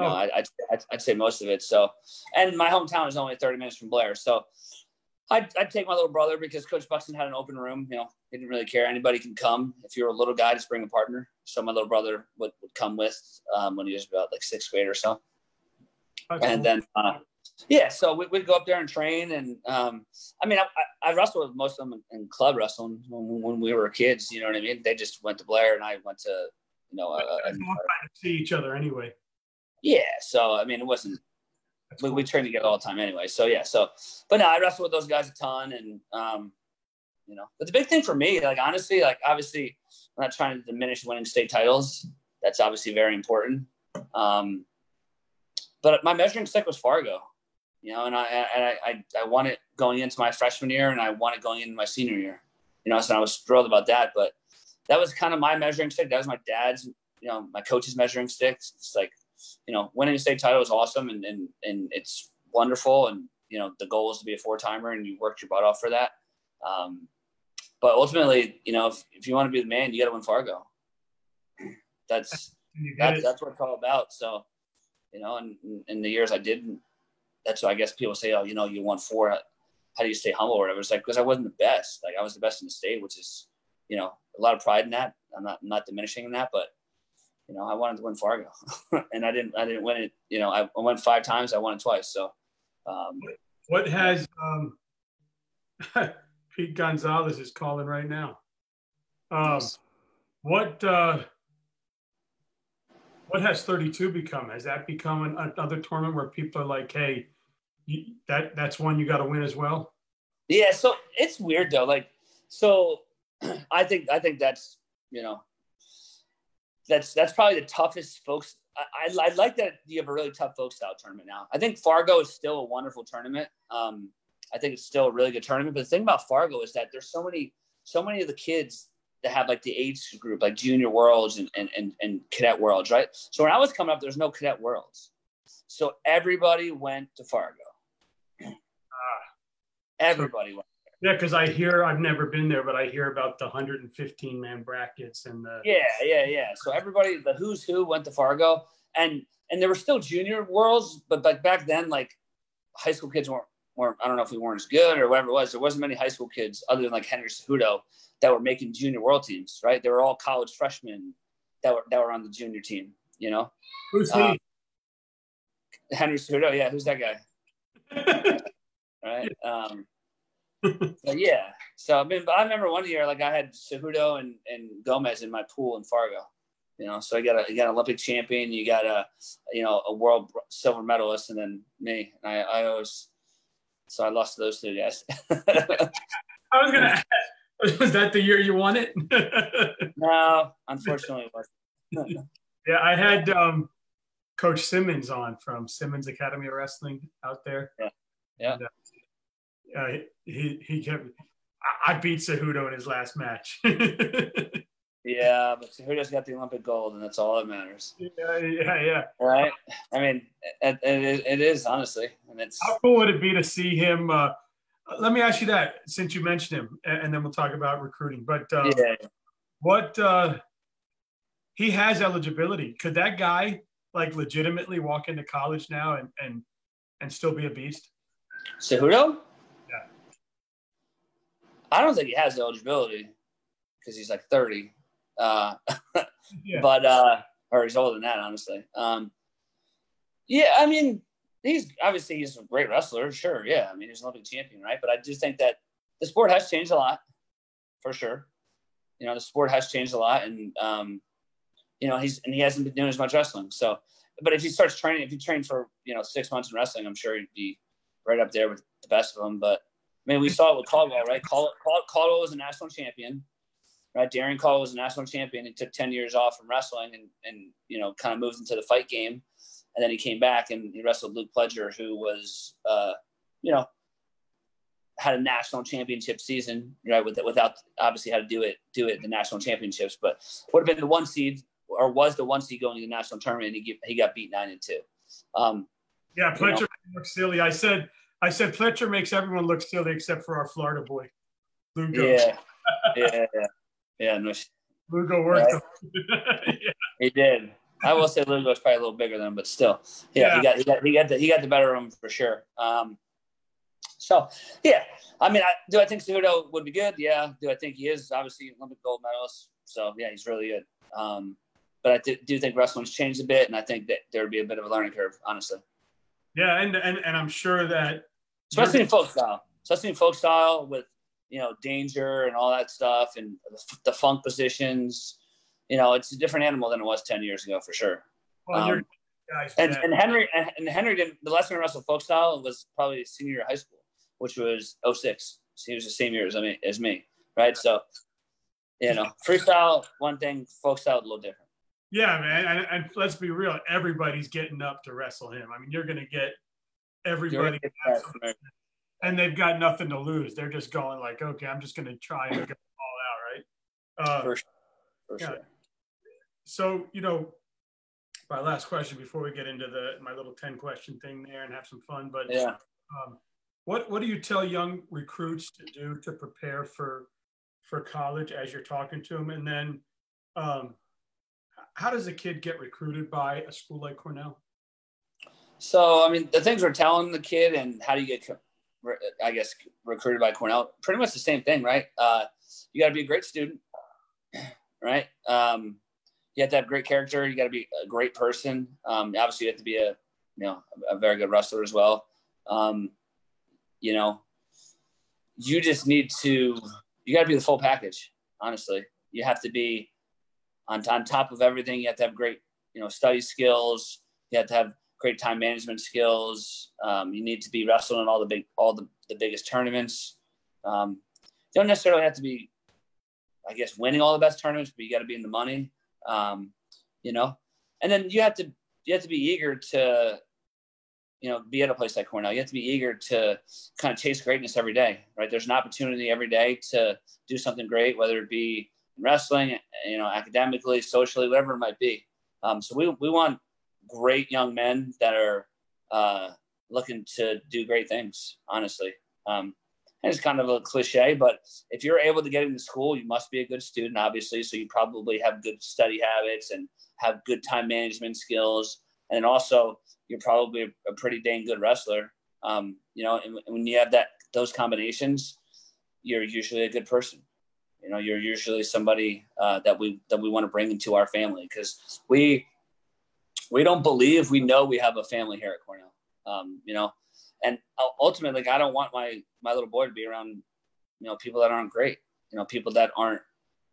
S2: You know,
S1: Oh.
S2: I, I'd, I'd, I'd say most of it. So, and my hometown is only 30 minutes from Blair. So I'd, I'd take my little brother because Coach Buxton had an open room. You know, he didn't really care. Anybody can come. If you're a little guy, just bring a partner. So my little brother would, would come with um, when he was about like sixth grade or so.
S1: That's
S2: And then, uh, yeah, so we, we'd go up there and train. And um, I mean, I, I wrestled with most of them in, in club wrestling when, when we were kids. You know what I mean? They just went to Blair and I went to, you know, a, a,
S1: That's to see each other anyway.
S2: Yeah. So, I mean, it wasn't, we,
S1: cool.
S2: we train together all the time anyway. So yeah. So, but no, I wrestle with those guys a ton, and um, you know, but the big thing for me, like honestly, like obviously, I'm not trying to diminish winning state titles. That's obviously very important. Um, but my measuring stick was Fargo, you know, and I and I, I I it going into my freshman year, and I won it going into my senior year. You know, so I was thrilled about that. But that was kind of my measuring stick. That was my dad's, you know, my coach's measuring stick. It's like you know, winning a state title is awesome and, and, and it's wonderful. And, you know, the goal is to be a four timer and you worked your butt off for that. Um, but ultimately, you know, if, if you want to be the man, you got to win Fargo. That's,
S1: get
S2: that's, what it's all about. So, you know, and in the years I didn't, that's why I guess people say, oh, you know, you won four. How do you stay humble or whatever? It's like, because I wasn't the best. Like I was the best in the state, which is, you know, a lot of pride in that. I'm not, not diminishing in that, but you know, I wanted to win Fargo and I didn't, I didn't win it. You know, I, I won five times. I won it twice. So, um,
S1: What has um, Pete Gonzalez is calling right now? Um, what uh, what has 32 become? Has that become an, another tournament where people are like, "Hey, you, that that's one you got to win as well"?
S2: Yeah, so it's weird though. Like, so I think I think that's you know that's that's probably the toughest folks. I, I, I like that you have a really tough folk style tournament now. I think Fargo is still a wonderful tournament. Um, I think it's still a really good tournament. But the thing about Fargo is that there's so many so many of the kids that have like the age group, like junior worlds and and and, and cadet worlds, right? So when I was coming up, there's no cadet worlds. So everybody went to Fargo. Everybody went.
S1: Yeah, because I hear I've never been there, but I hear about the 115 man brackets and the
S2: Yeah, yeah, yeah. So everybody, the who's who went to Fargo, and and there were still junior worlds, but but back then, like high school kids weren't weren't. I don't know if we weren't as good or whatever it was. There wasn't many high school kids other than like Henry Cejudo that were making junior world teams, right? They were all college freshmen that were that were on the junior team. You know,
S1: who's he?
S2: Uh, Henry Cejudo. Yeah, who's that guy? Right. Um, but yeah. So I mean, but I remember one year, like I had Cejudo and, and Gomez in my pool in Fargo. You know, so I got a you got an Olympic champion, you got a you know a world silver medalist, and then me. And I, I always so I lost to those two guys.
S1: I was gonna ask, was that the year you won it?
S2: no, unfortunately, it wasn't.
S1: yeah, I had um, Coach Simmons on from Simmons Academy of Wrestling out there.
S2: Yeah. Yeah.
S1: And, uh, uh, he he kept. I beat Cejudo in his last match.
S2: yeah, but Cejudo's got the Olympic gold, and that's all that matters.
S1: Yeah, yeah, yeah.
S2: Right. I mean, it, it, it is honestly, and it's.
S1: How cool would it be to see him? Uh, let me ask you that since you mentioned him, and then we'll talk about recruiting. But uh, yeah. what uh, he has eligibility. Could that guy like legitimately walk into college now and and and still be a beast?
S2: Cejudo? I don't think he has eligibility because he's like 30. Uh, yeah. But, uh, or he's older than that, honestly. Um, yeah, I mean, he's obviously he's a great wrestler, sure. Yeah, I mean, he's an Olympic champion, right? But I just think that the sport has changed a lot, for sure. You know, the sport has changed a lot, and um, you know, he's and he hasn't been doing as much wrestling. So, but if he starts training, if he trained for you know six months in wrestling, I'm sure he'd be right up there with the best of them. But mean, we saw it with Caldwell, right? Caldwell was a national champion, right? Darrion Caldwell was a national champion. He took 10 years off from wrestling and, and you know, kind of moved into the fight game. And then he came back and he wrestled Luke Pletcher, who was, uh, you know, had a national championship season, right? With, without obviously had to do it, do it the national championships, but would have been the one seed or was the one seed going to the national tournament. And he, he got beat nine and two. Um,
S1: yeah, Pletcher looks silly. I said, I said Pletcher makes everyone look silly except for our Florida boy,
S2: Lugo. Yeah, yeah, yeah, yeah. No,
S1: Lugo worked.
S2: Yeah. He did. I will say Lugo's probably a little bigger than him, but still, yeah, yeah, he got he got he got the he got the better of him for sure. Um, so yeah, I mean, I, do I think Cejudo would be good? Yeah. Do I think he is obviously Olympic gold medalist? So yeah, he's really good. Um, but I do, do think wrestling's changed a bit, and I think that there would be a bit of a learning curve, honestly.
S1: Yeah, and and, and I'm sure that
S2: especially in folk style, especially in folk style with you know danger and all that stuff and the, funk positions. You know, it's a different animal than it was ten years ago for sure. Well, um, and, and Henry and Henry did the last time I wrestled folk style was probably senior year of high school, which was 06. So he was the same year as me, as me, right? So, you know, freestyle one thing, folk style a little different.
S1: Yeah, man, and, and, let's be real. Everybody's getting up to wrestle him. I mean, you're going to get everybody, and they've got nothing to lose. They're just going like, okay, I'm just going to try and get all out, right?
S2: Uh, For sure. For yeah.
S1: sure. So, you know, my last question before we get into the my little ten question thing there and have some fun, but
S2: yeah.
S1: Um, what what do you tell young recruits to do to prepare for for college as you're talking to them, and then um, how does a kid get recruited by a school like Cornell?
S2: So, I mean, the things we're telling the kid and how do you get, I guess, recruited by Cornell, pretty much the same thing, right? Uh, you got to be a great student, right? Um, you have to have great character. You got to be a great person. Um, obviously, you have to be a, you know, a very good wrestler as well. Um, you know, you just need to, you got to be the full package. Honestly, you have to be on, on top of everything, you have to have great, you know, study skills. You have to have great time management skills. Um, you need to be wrestling in all the big, all the, the biggest tournaments. Um, you don't necessarily have to be, I guess, winning all the best tournaments, but you got to be in the money. Um, you know, and then you have to you have to be eager to, you know, be at a place like Cornell. You have to be eager to kind of chase greatness every day, right? There's an opportunity every day to do something great, whether it be wrestling, you know, academically, socially, whatever it might be. Um, so we, we want great young men that are uh, looking to do great things, honestly. Um, and it's kind of a cliche, but if you're able to get into school, you must be a good student, obviously. So you probably have good study habits and have good time management skills. And also, you're probably a, pretty dang good wrestler. Um, you know, and, and when you have that those combinations, you're usually a good person you know you're usually somebody uh, that we that we want to bring into our family because we we don't believe we know we have a family here at cornell um, you know and ultimately like, i don't want my my little boy to be around you know people that aren't great you know people that aren't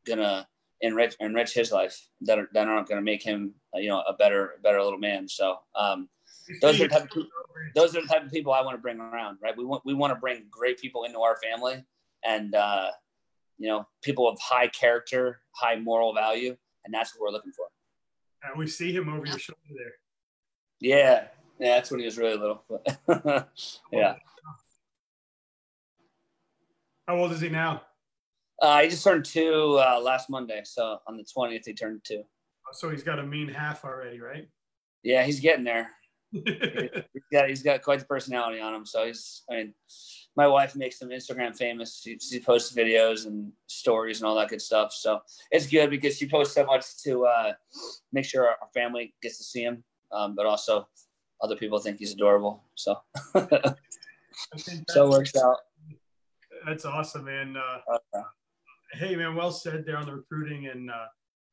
S2: gonna enrich enrich his life that are that aren't gonna make him uh, you know a better better little man so um, those are the type of people, those are the type of people I want to bring around, right? We want we want to bring great people into our family, and uh, you know, people of high character, high moral value, and that's what we're looking for.
S1: And we see him over your shoulder there.
S2: Yeah, yeah, that's when he was really little. yeah.
S1: How old is he now?
S2: Uh, he just turned two uh, last Monday, so on the twentieth he turned two.
S1: So he's got a mean half already, right?
S2: Yeah, he's getting there. he's got he's got quite the personality on him. So he's I mean, my wife makes him Instagram famous. She, she, posts videos and stories and all that good stuff. So it's good because she posts so much to uh, make sure our, family gets to see him, um, but also other people think he's adorable. So so it works out.
S1: That's awesome, man. Uh, uh, hey, man, well said there on the recruiting, and uh,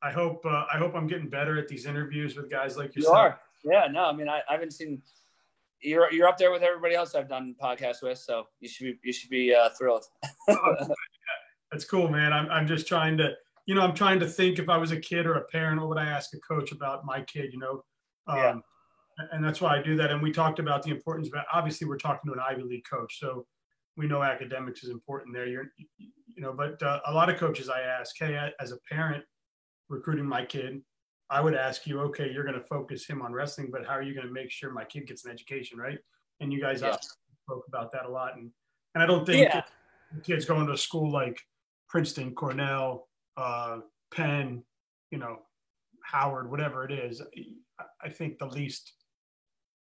S1: I hope uh, I hope I'm getting better at these interviews with guys like yourself.
S2: You are. Yeah, no, I mean, I, I haven't seen you're you're up there with everybody else I've done podcasts with, so you should be you should be uh, thrilled.
S1: That's cool, man. I'm I'm just trying to you know I'm trying to think if I was a kid or a parent, what would I ask a coach about my kid? You know, um, yeah. And that's why I do that. And we talked about the importance. But obviously, we're talking to an Ivy League coach, so we know academics is important there. You're you know, but uh, a lot of coaches I ask, hey, as a parent recruiting my kid, I would ask you, okay, you're going to focus him on wrestling, but how are you going to make sure my kid gets an education, right? And you guys yeah. spoke about that a lot, and and I don't think yeah. kids going to a school like Princeton, Cornell, uh, Penn, you know, Howard, whatever it is. I think the least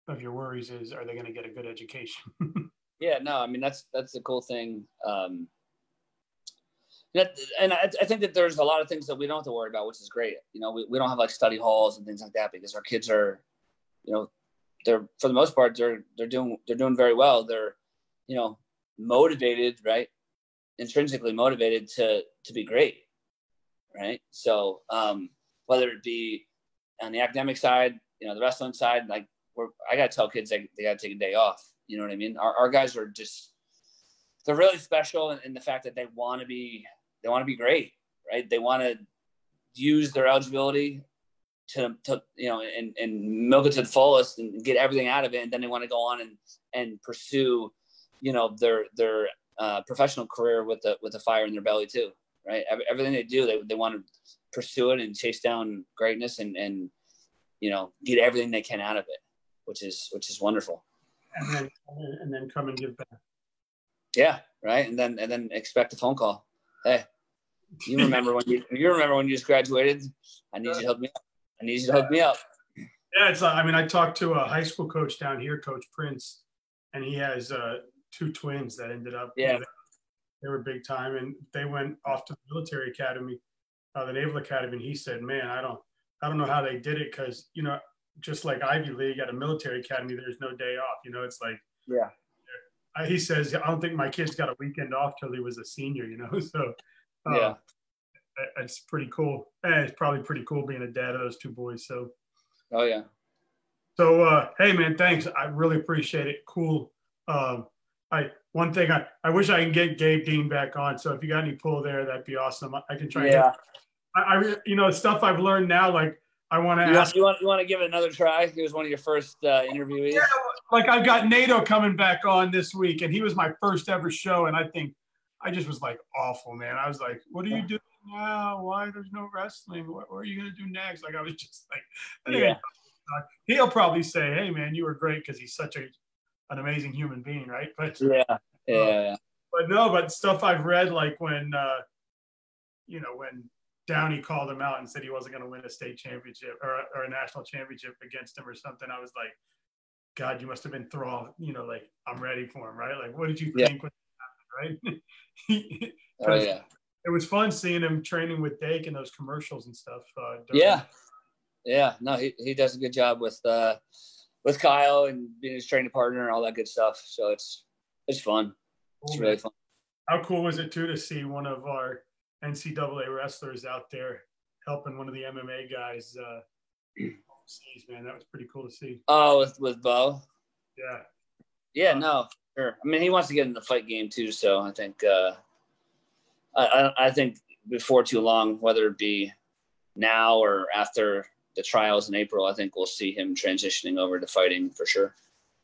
S1: of your worries is are they going to get a good education?
S2: yeah, no, I mean that's that's the cool thing. Um, that, and I, I, think that there's a lot of things that we don't have to worry about, which is great. You know, we, we don't have like study halls and things like that because our kids are, you know, they're for the most part they're they're doing they're doing very well. They're, you know, motivated, right? Intrinsically motivated to to be great, right? So um, whether it be on the academic side, you know, the wrestling side, like we're I gotta tell kids they, they gotta take a day off. You know what I mean? Our, our guys are just they're really special in, in the fact that they want to be they want to be great, right? They want to use their eligibility to, to you know and, and milk it to the fullest and get everything out of it, and then they want to go on and and pursue, you know, their their uh, professional career with the with a fire in their belly too, right? Everything they do, they they want to pursue it and chase down greatness and and you know get everything they can out of it, which is which is wonderful.
S1: And then and then come and give back.
S2: Yeah, right. And then and then expect a phone call. Hey, you remember when you you remember when you just graduated? I need you to hook me up. I need you to hook me up.
S1: Yeah, it's. I mean, I talked to a high school coach down here, Coach Prince, and he has uh, two twins that ended up.
S2: Yeah.
S1: They were big time, and they went off to the military academy, uh, the Naval Academy. And he said, "Man, I don't, I don't know how they did it because you know, just like Ivy League at a military academy, there's no day off. You know, it's like
S2: yeah."
S1: He says, "I don't think my kid's got a weekend off till he was a senior." You know, so
S2: uh, yeah,
S1: it's pretty cool. And it's probably pretty cool being a dad of those two boys. So,
S2: oh yeah.
S1: So, uh, hey man, thanks. I really appreciate it. Cool. Um, I one thing I, I wish I can get Gabe Dean back on. So if you got any pull there, that'd be awesome. I, can try.
S2: Yeah.
S1: I, I, you know stuff I've learned now. Like I want to ask.
S2: You want you want to give it another try? He was one of your first uh, interviewees. Yeah,
S1: like I've got Nato coming back on this week, and he was my first ever show, and I think I just was like awful, man. I was like, what are you doing now? Why there's no wrestling? What, what are you going to do next? Like, I was just like, yeah. he'll probably say, hey, man, you were great because he's such a, an amazing human being, right?
S2: But yeah, yeah. Uh,
S1: but no, but stuff I've read, like when, uh, you know, when Downey called him out and said he wasn't going to win a state championship or, or a national championship against him or something, I was like, God, you must have been thrown, you know, like I'm ready for him, right? Like, what did you yeah. think when right?
S2: oh yeah.
S1: It was fun seeing him training with Dake in those commercials and stuff. Uh,
S2: yeah, yeah. No, he, he does a good job with uh, with Kyle and being his training partner and all that good stuff. So it's it's fun. It's really fun.
S1: How cool was it too to see one of our NCAA wrestlers out there helping one of the MMA guys uh, overseas? Man, that was pretty cool to see.
S2: Oh, with with Bo.
S1: Yeah.
S2: Yeah. No, Sure. I mean, he wants to get in the fight game too. So I think, uh, I, I think before too long, whether it be now or after the trials in April, I think we'll see him transitioning over to fighting for sure.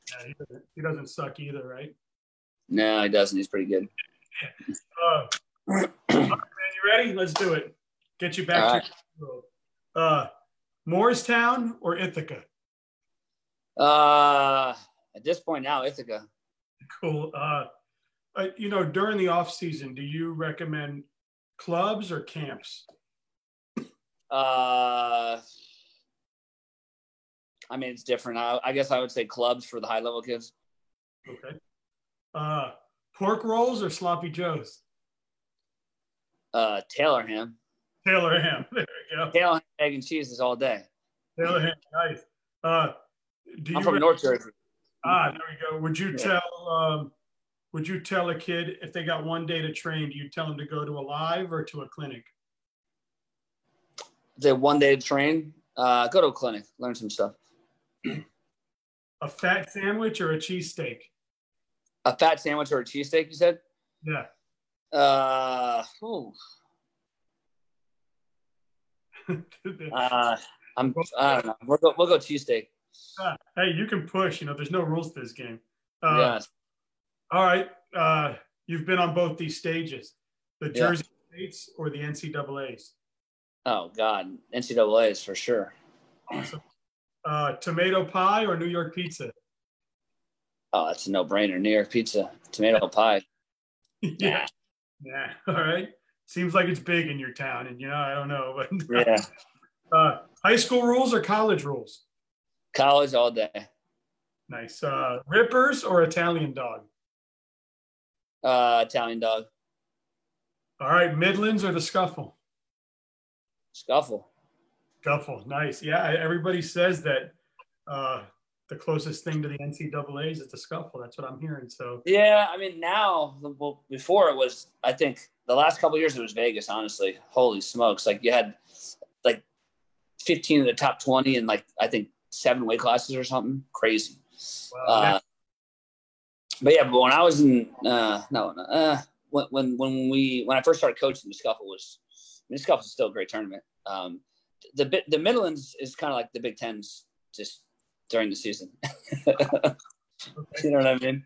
S1: Yeah, he doesn't, he doesn't suck either, right?
S2: No, he doesn't. He's pretty good.
S1: uh, man, you ready? Let's do it. Get you back All to right. uh, Morristown or Ithaca?
S2: Uh, at this point now, Ithaca.
S1: Cool. Uh, you know, during the off season, do you recommend clubs or camps?
S2: Uh, I mean, it's different. I, I guess I would say clubs for the high level kids.
S1: Okay. Uh, pork rolls or sloppy joes?
S2: Uh, Taylor ham.
S1: Taylor ham. There you go.
S2: Taylor ham, egg and cheese is all day.
S1: Taylor ham. Nice. Uh, do
S2: I'm
S1: you
S2: from North Jersey.
S1: Ah, there we go. Would you
S2: Yeah.
S1: tell um, would you tell a kid if they got one day to train, do you tell them to go to a live or to a clinic?
S2: Say one day to train. Uh, go to a clinic, learn some stuff.
S1: A fat sandwich or a cheesesteak?
S2: A fat sandwich or a cheesesteak, you said?
S1: Yeah.
S2: Uh, ooh, uh, I'm. I don't know. We'll go. We'll go cheesesteak.
S1: Hey, you can push. You know, there's no rules to this game. Uh,
S2: yeah.
S1: All right. Uh, you've been on both these stages, the
S2: Yeah.
S1: Jersey States or the NCAA's.
S2: Oh God, NCAA's for sure.
S1: Awesome. Uh, tomato pie or New York pizza?
S2: Oh, that's a no-brainer. New York pizza, tomato pie.
S1: yeah. Yeah. All right. Seems like it's big in your town, and you know, I don't know, but
S2: Yeah.
S1: uh, high school rules or college rules?
S2: College all day.
S1: Nice. Uh, rippers or Italian dog?
S2: Uh, Italian dog.
S1: All right. Midlands or the scuffle?
S2: Scuffle.
S1: Scuffle. Nice. Yeah. Everybody says that uh, the closest thing to the NCAA's is the scuffle. That's what I'm hearing. So
S2: Yeah, I mean now, well, before it was, I think the last couple of years it was Vegas. Honestly, holy smokes! Like you had like 15 of the top 20 and like I think seven weight classes or something crazy.
S1: wow,
S2: Uh, but yeah, but when I was in uh, no, uh, when when when we when I first started coaching, the scuffle was I mean, the scuffle is still a great tournament. Um, the bit the Midlands is kind of like the Big Tens just during the season. you know what I mean?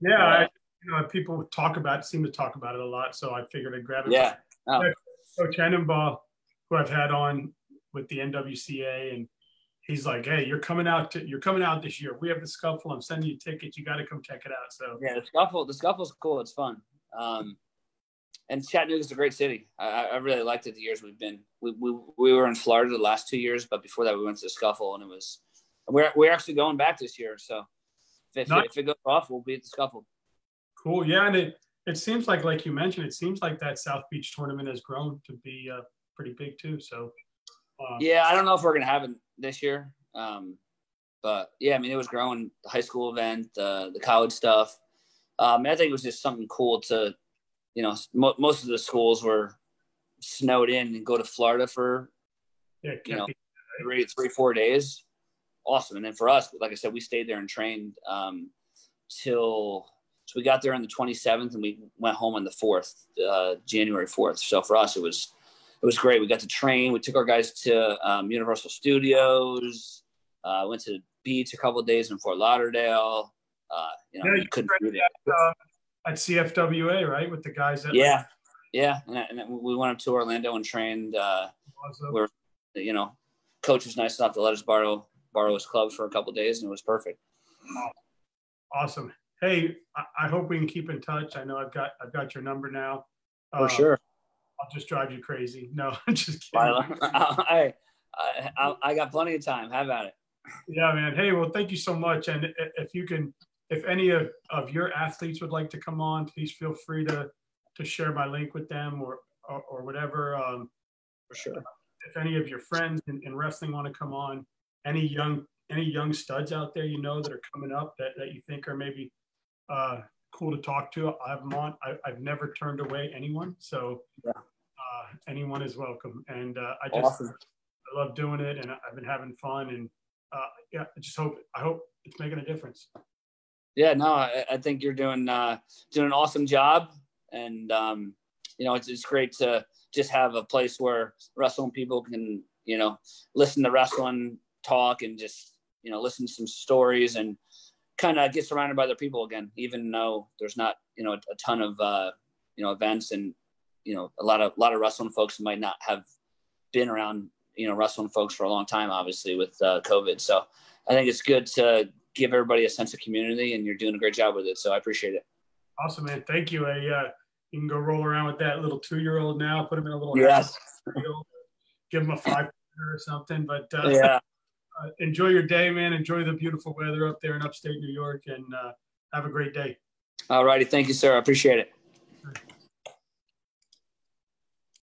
S1: yeah. I, you know, people talk about seem to talk about it a lot, so I figured I'd grab it.
S2: Yeah. Oh.
S1: Coach Hennenbaugh, who I've had on with the NWCA, and he's like, "Hey, you're coming out to you're coming out this year. We have the scuffle. I'm sending you tickets. You got to come check it out." So
S2: Yeah, the scuffle. The scuffle's cool. It's fun. Um, and Chattanooga's a great city. I, I really liked it the years we've been. We, we, we were in Florida the last two years, but before that we went to the scuffle, and it was. We're we're actually going back this year, so if,
S1: Nice.
S2: if it goes off, we'll be at the scuffle.
S1: cool. Yeah, and it it seems like like you mentioned, it seems like that South Beach tournament has grown to be uh, pretty big too. So
S2: Yeah, I don't know if we're gonna have it this year, um, but yeah, I mean it was growing. The high school event, uh, the college stuff. Um, I think it was just something cool to, you know, mo- most of the schools were snowed in and go to Florida for
S1: yeah,
S2: you know, three, three, four days. Awesome. And then for us, like I said, we stayed there and trained um, till so we got there on the 27th and we went home on the 4th, uh, January 4th. So for us, it was it was great. We got to train. We took our guys to um, Universal Studios. Uh, went to the beach a couple of days in Fort Lauderdale. Uh, you know,
S1: Yeah,
S2: you couldn't beat it.
S1: uh, at CFWA, right, with the guys that
S2: Yeah, yeah. And, and we went up to Orlando and trained. Uh,
S1: Also,
S2: We're- you know, coach was nice enough to let us borrow borrow his clubs for a couple of days, and it was perfect.
S1: awesome. Hey, I, I hope we can keep in touch. I know I've got I've got your number now.
S2: For
S1: Uh,
S2: sure.
S1: I'll just drive you crazy. No, I'm just kidding.
S2: I, I, I, I got plenty of time. Have at it.
S1: Yeah, man. Hey, well, thank you so much. And if you can, if any of, of your athletes would like to come on, please feel free to to share my link with them or or, or whatever. Um,
S2: For sure.
S1: if any of your friends in, in wrestling want to come on, any young any young studs out there you know that are coming up that, that you think are maybe uh, cool to talk to, I have them on. I, I've never turned away anyone, so
S2: Yeah.
S1: uh, anyone is welcome. And uh, I just
S2: Awesome.
S1: I love doing it, and I've been having fun. And uh, yeah, I just hope I hope it's making a difference.
S2: Yeah, no, I, I think you're doing uh, doing an awesome job, and um, you know, it's it's great to just have a place where wrestling people can you know listen to wrestling talk and just you know listen to some stories and kind of get surrounded by other people again, even though there's not you know a, a ton of uh, you know events and you know a lot of a lot of wrestling folks might not have been around you know wrestling folks for a long time, obviously with uh, COVID. So I think it's good to give everybody a sense of community, and you're doing a great job with it. So I appreciate it.
S1: Awesome, man. Thank you. I, uh, you can go roll around with that little two year old now. Put him in a little
S2: yes.
S1: give him a five or something. But uh,
S2: yeah
S1: uh, enjoy your day, man. Enjoy the beautiful weather up there in upstate New York and uh, have a great day.
S2: All righty. Thank you, sir. I appreciate it.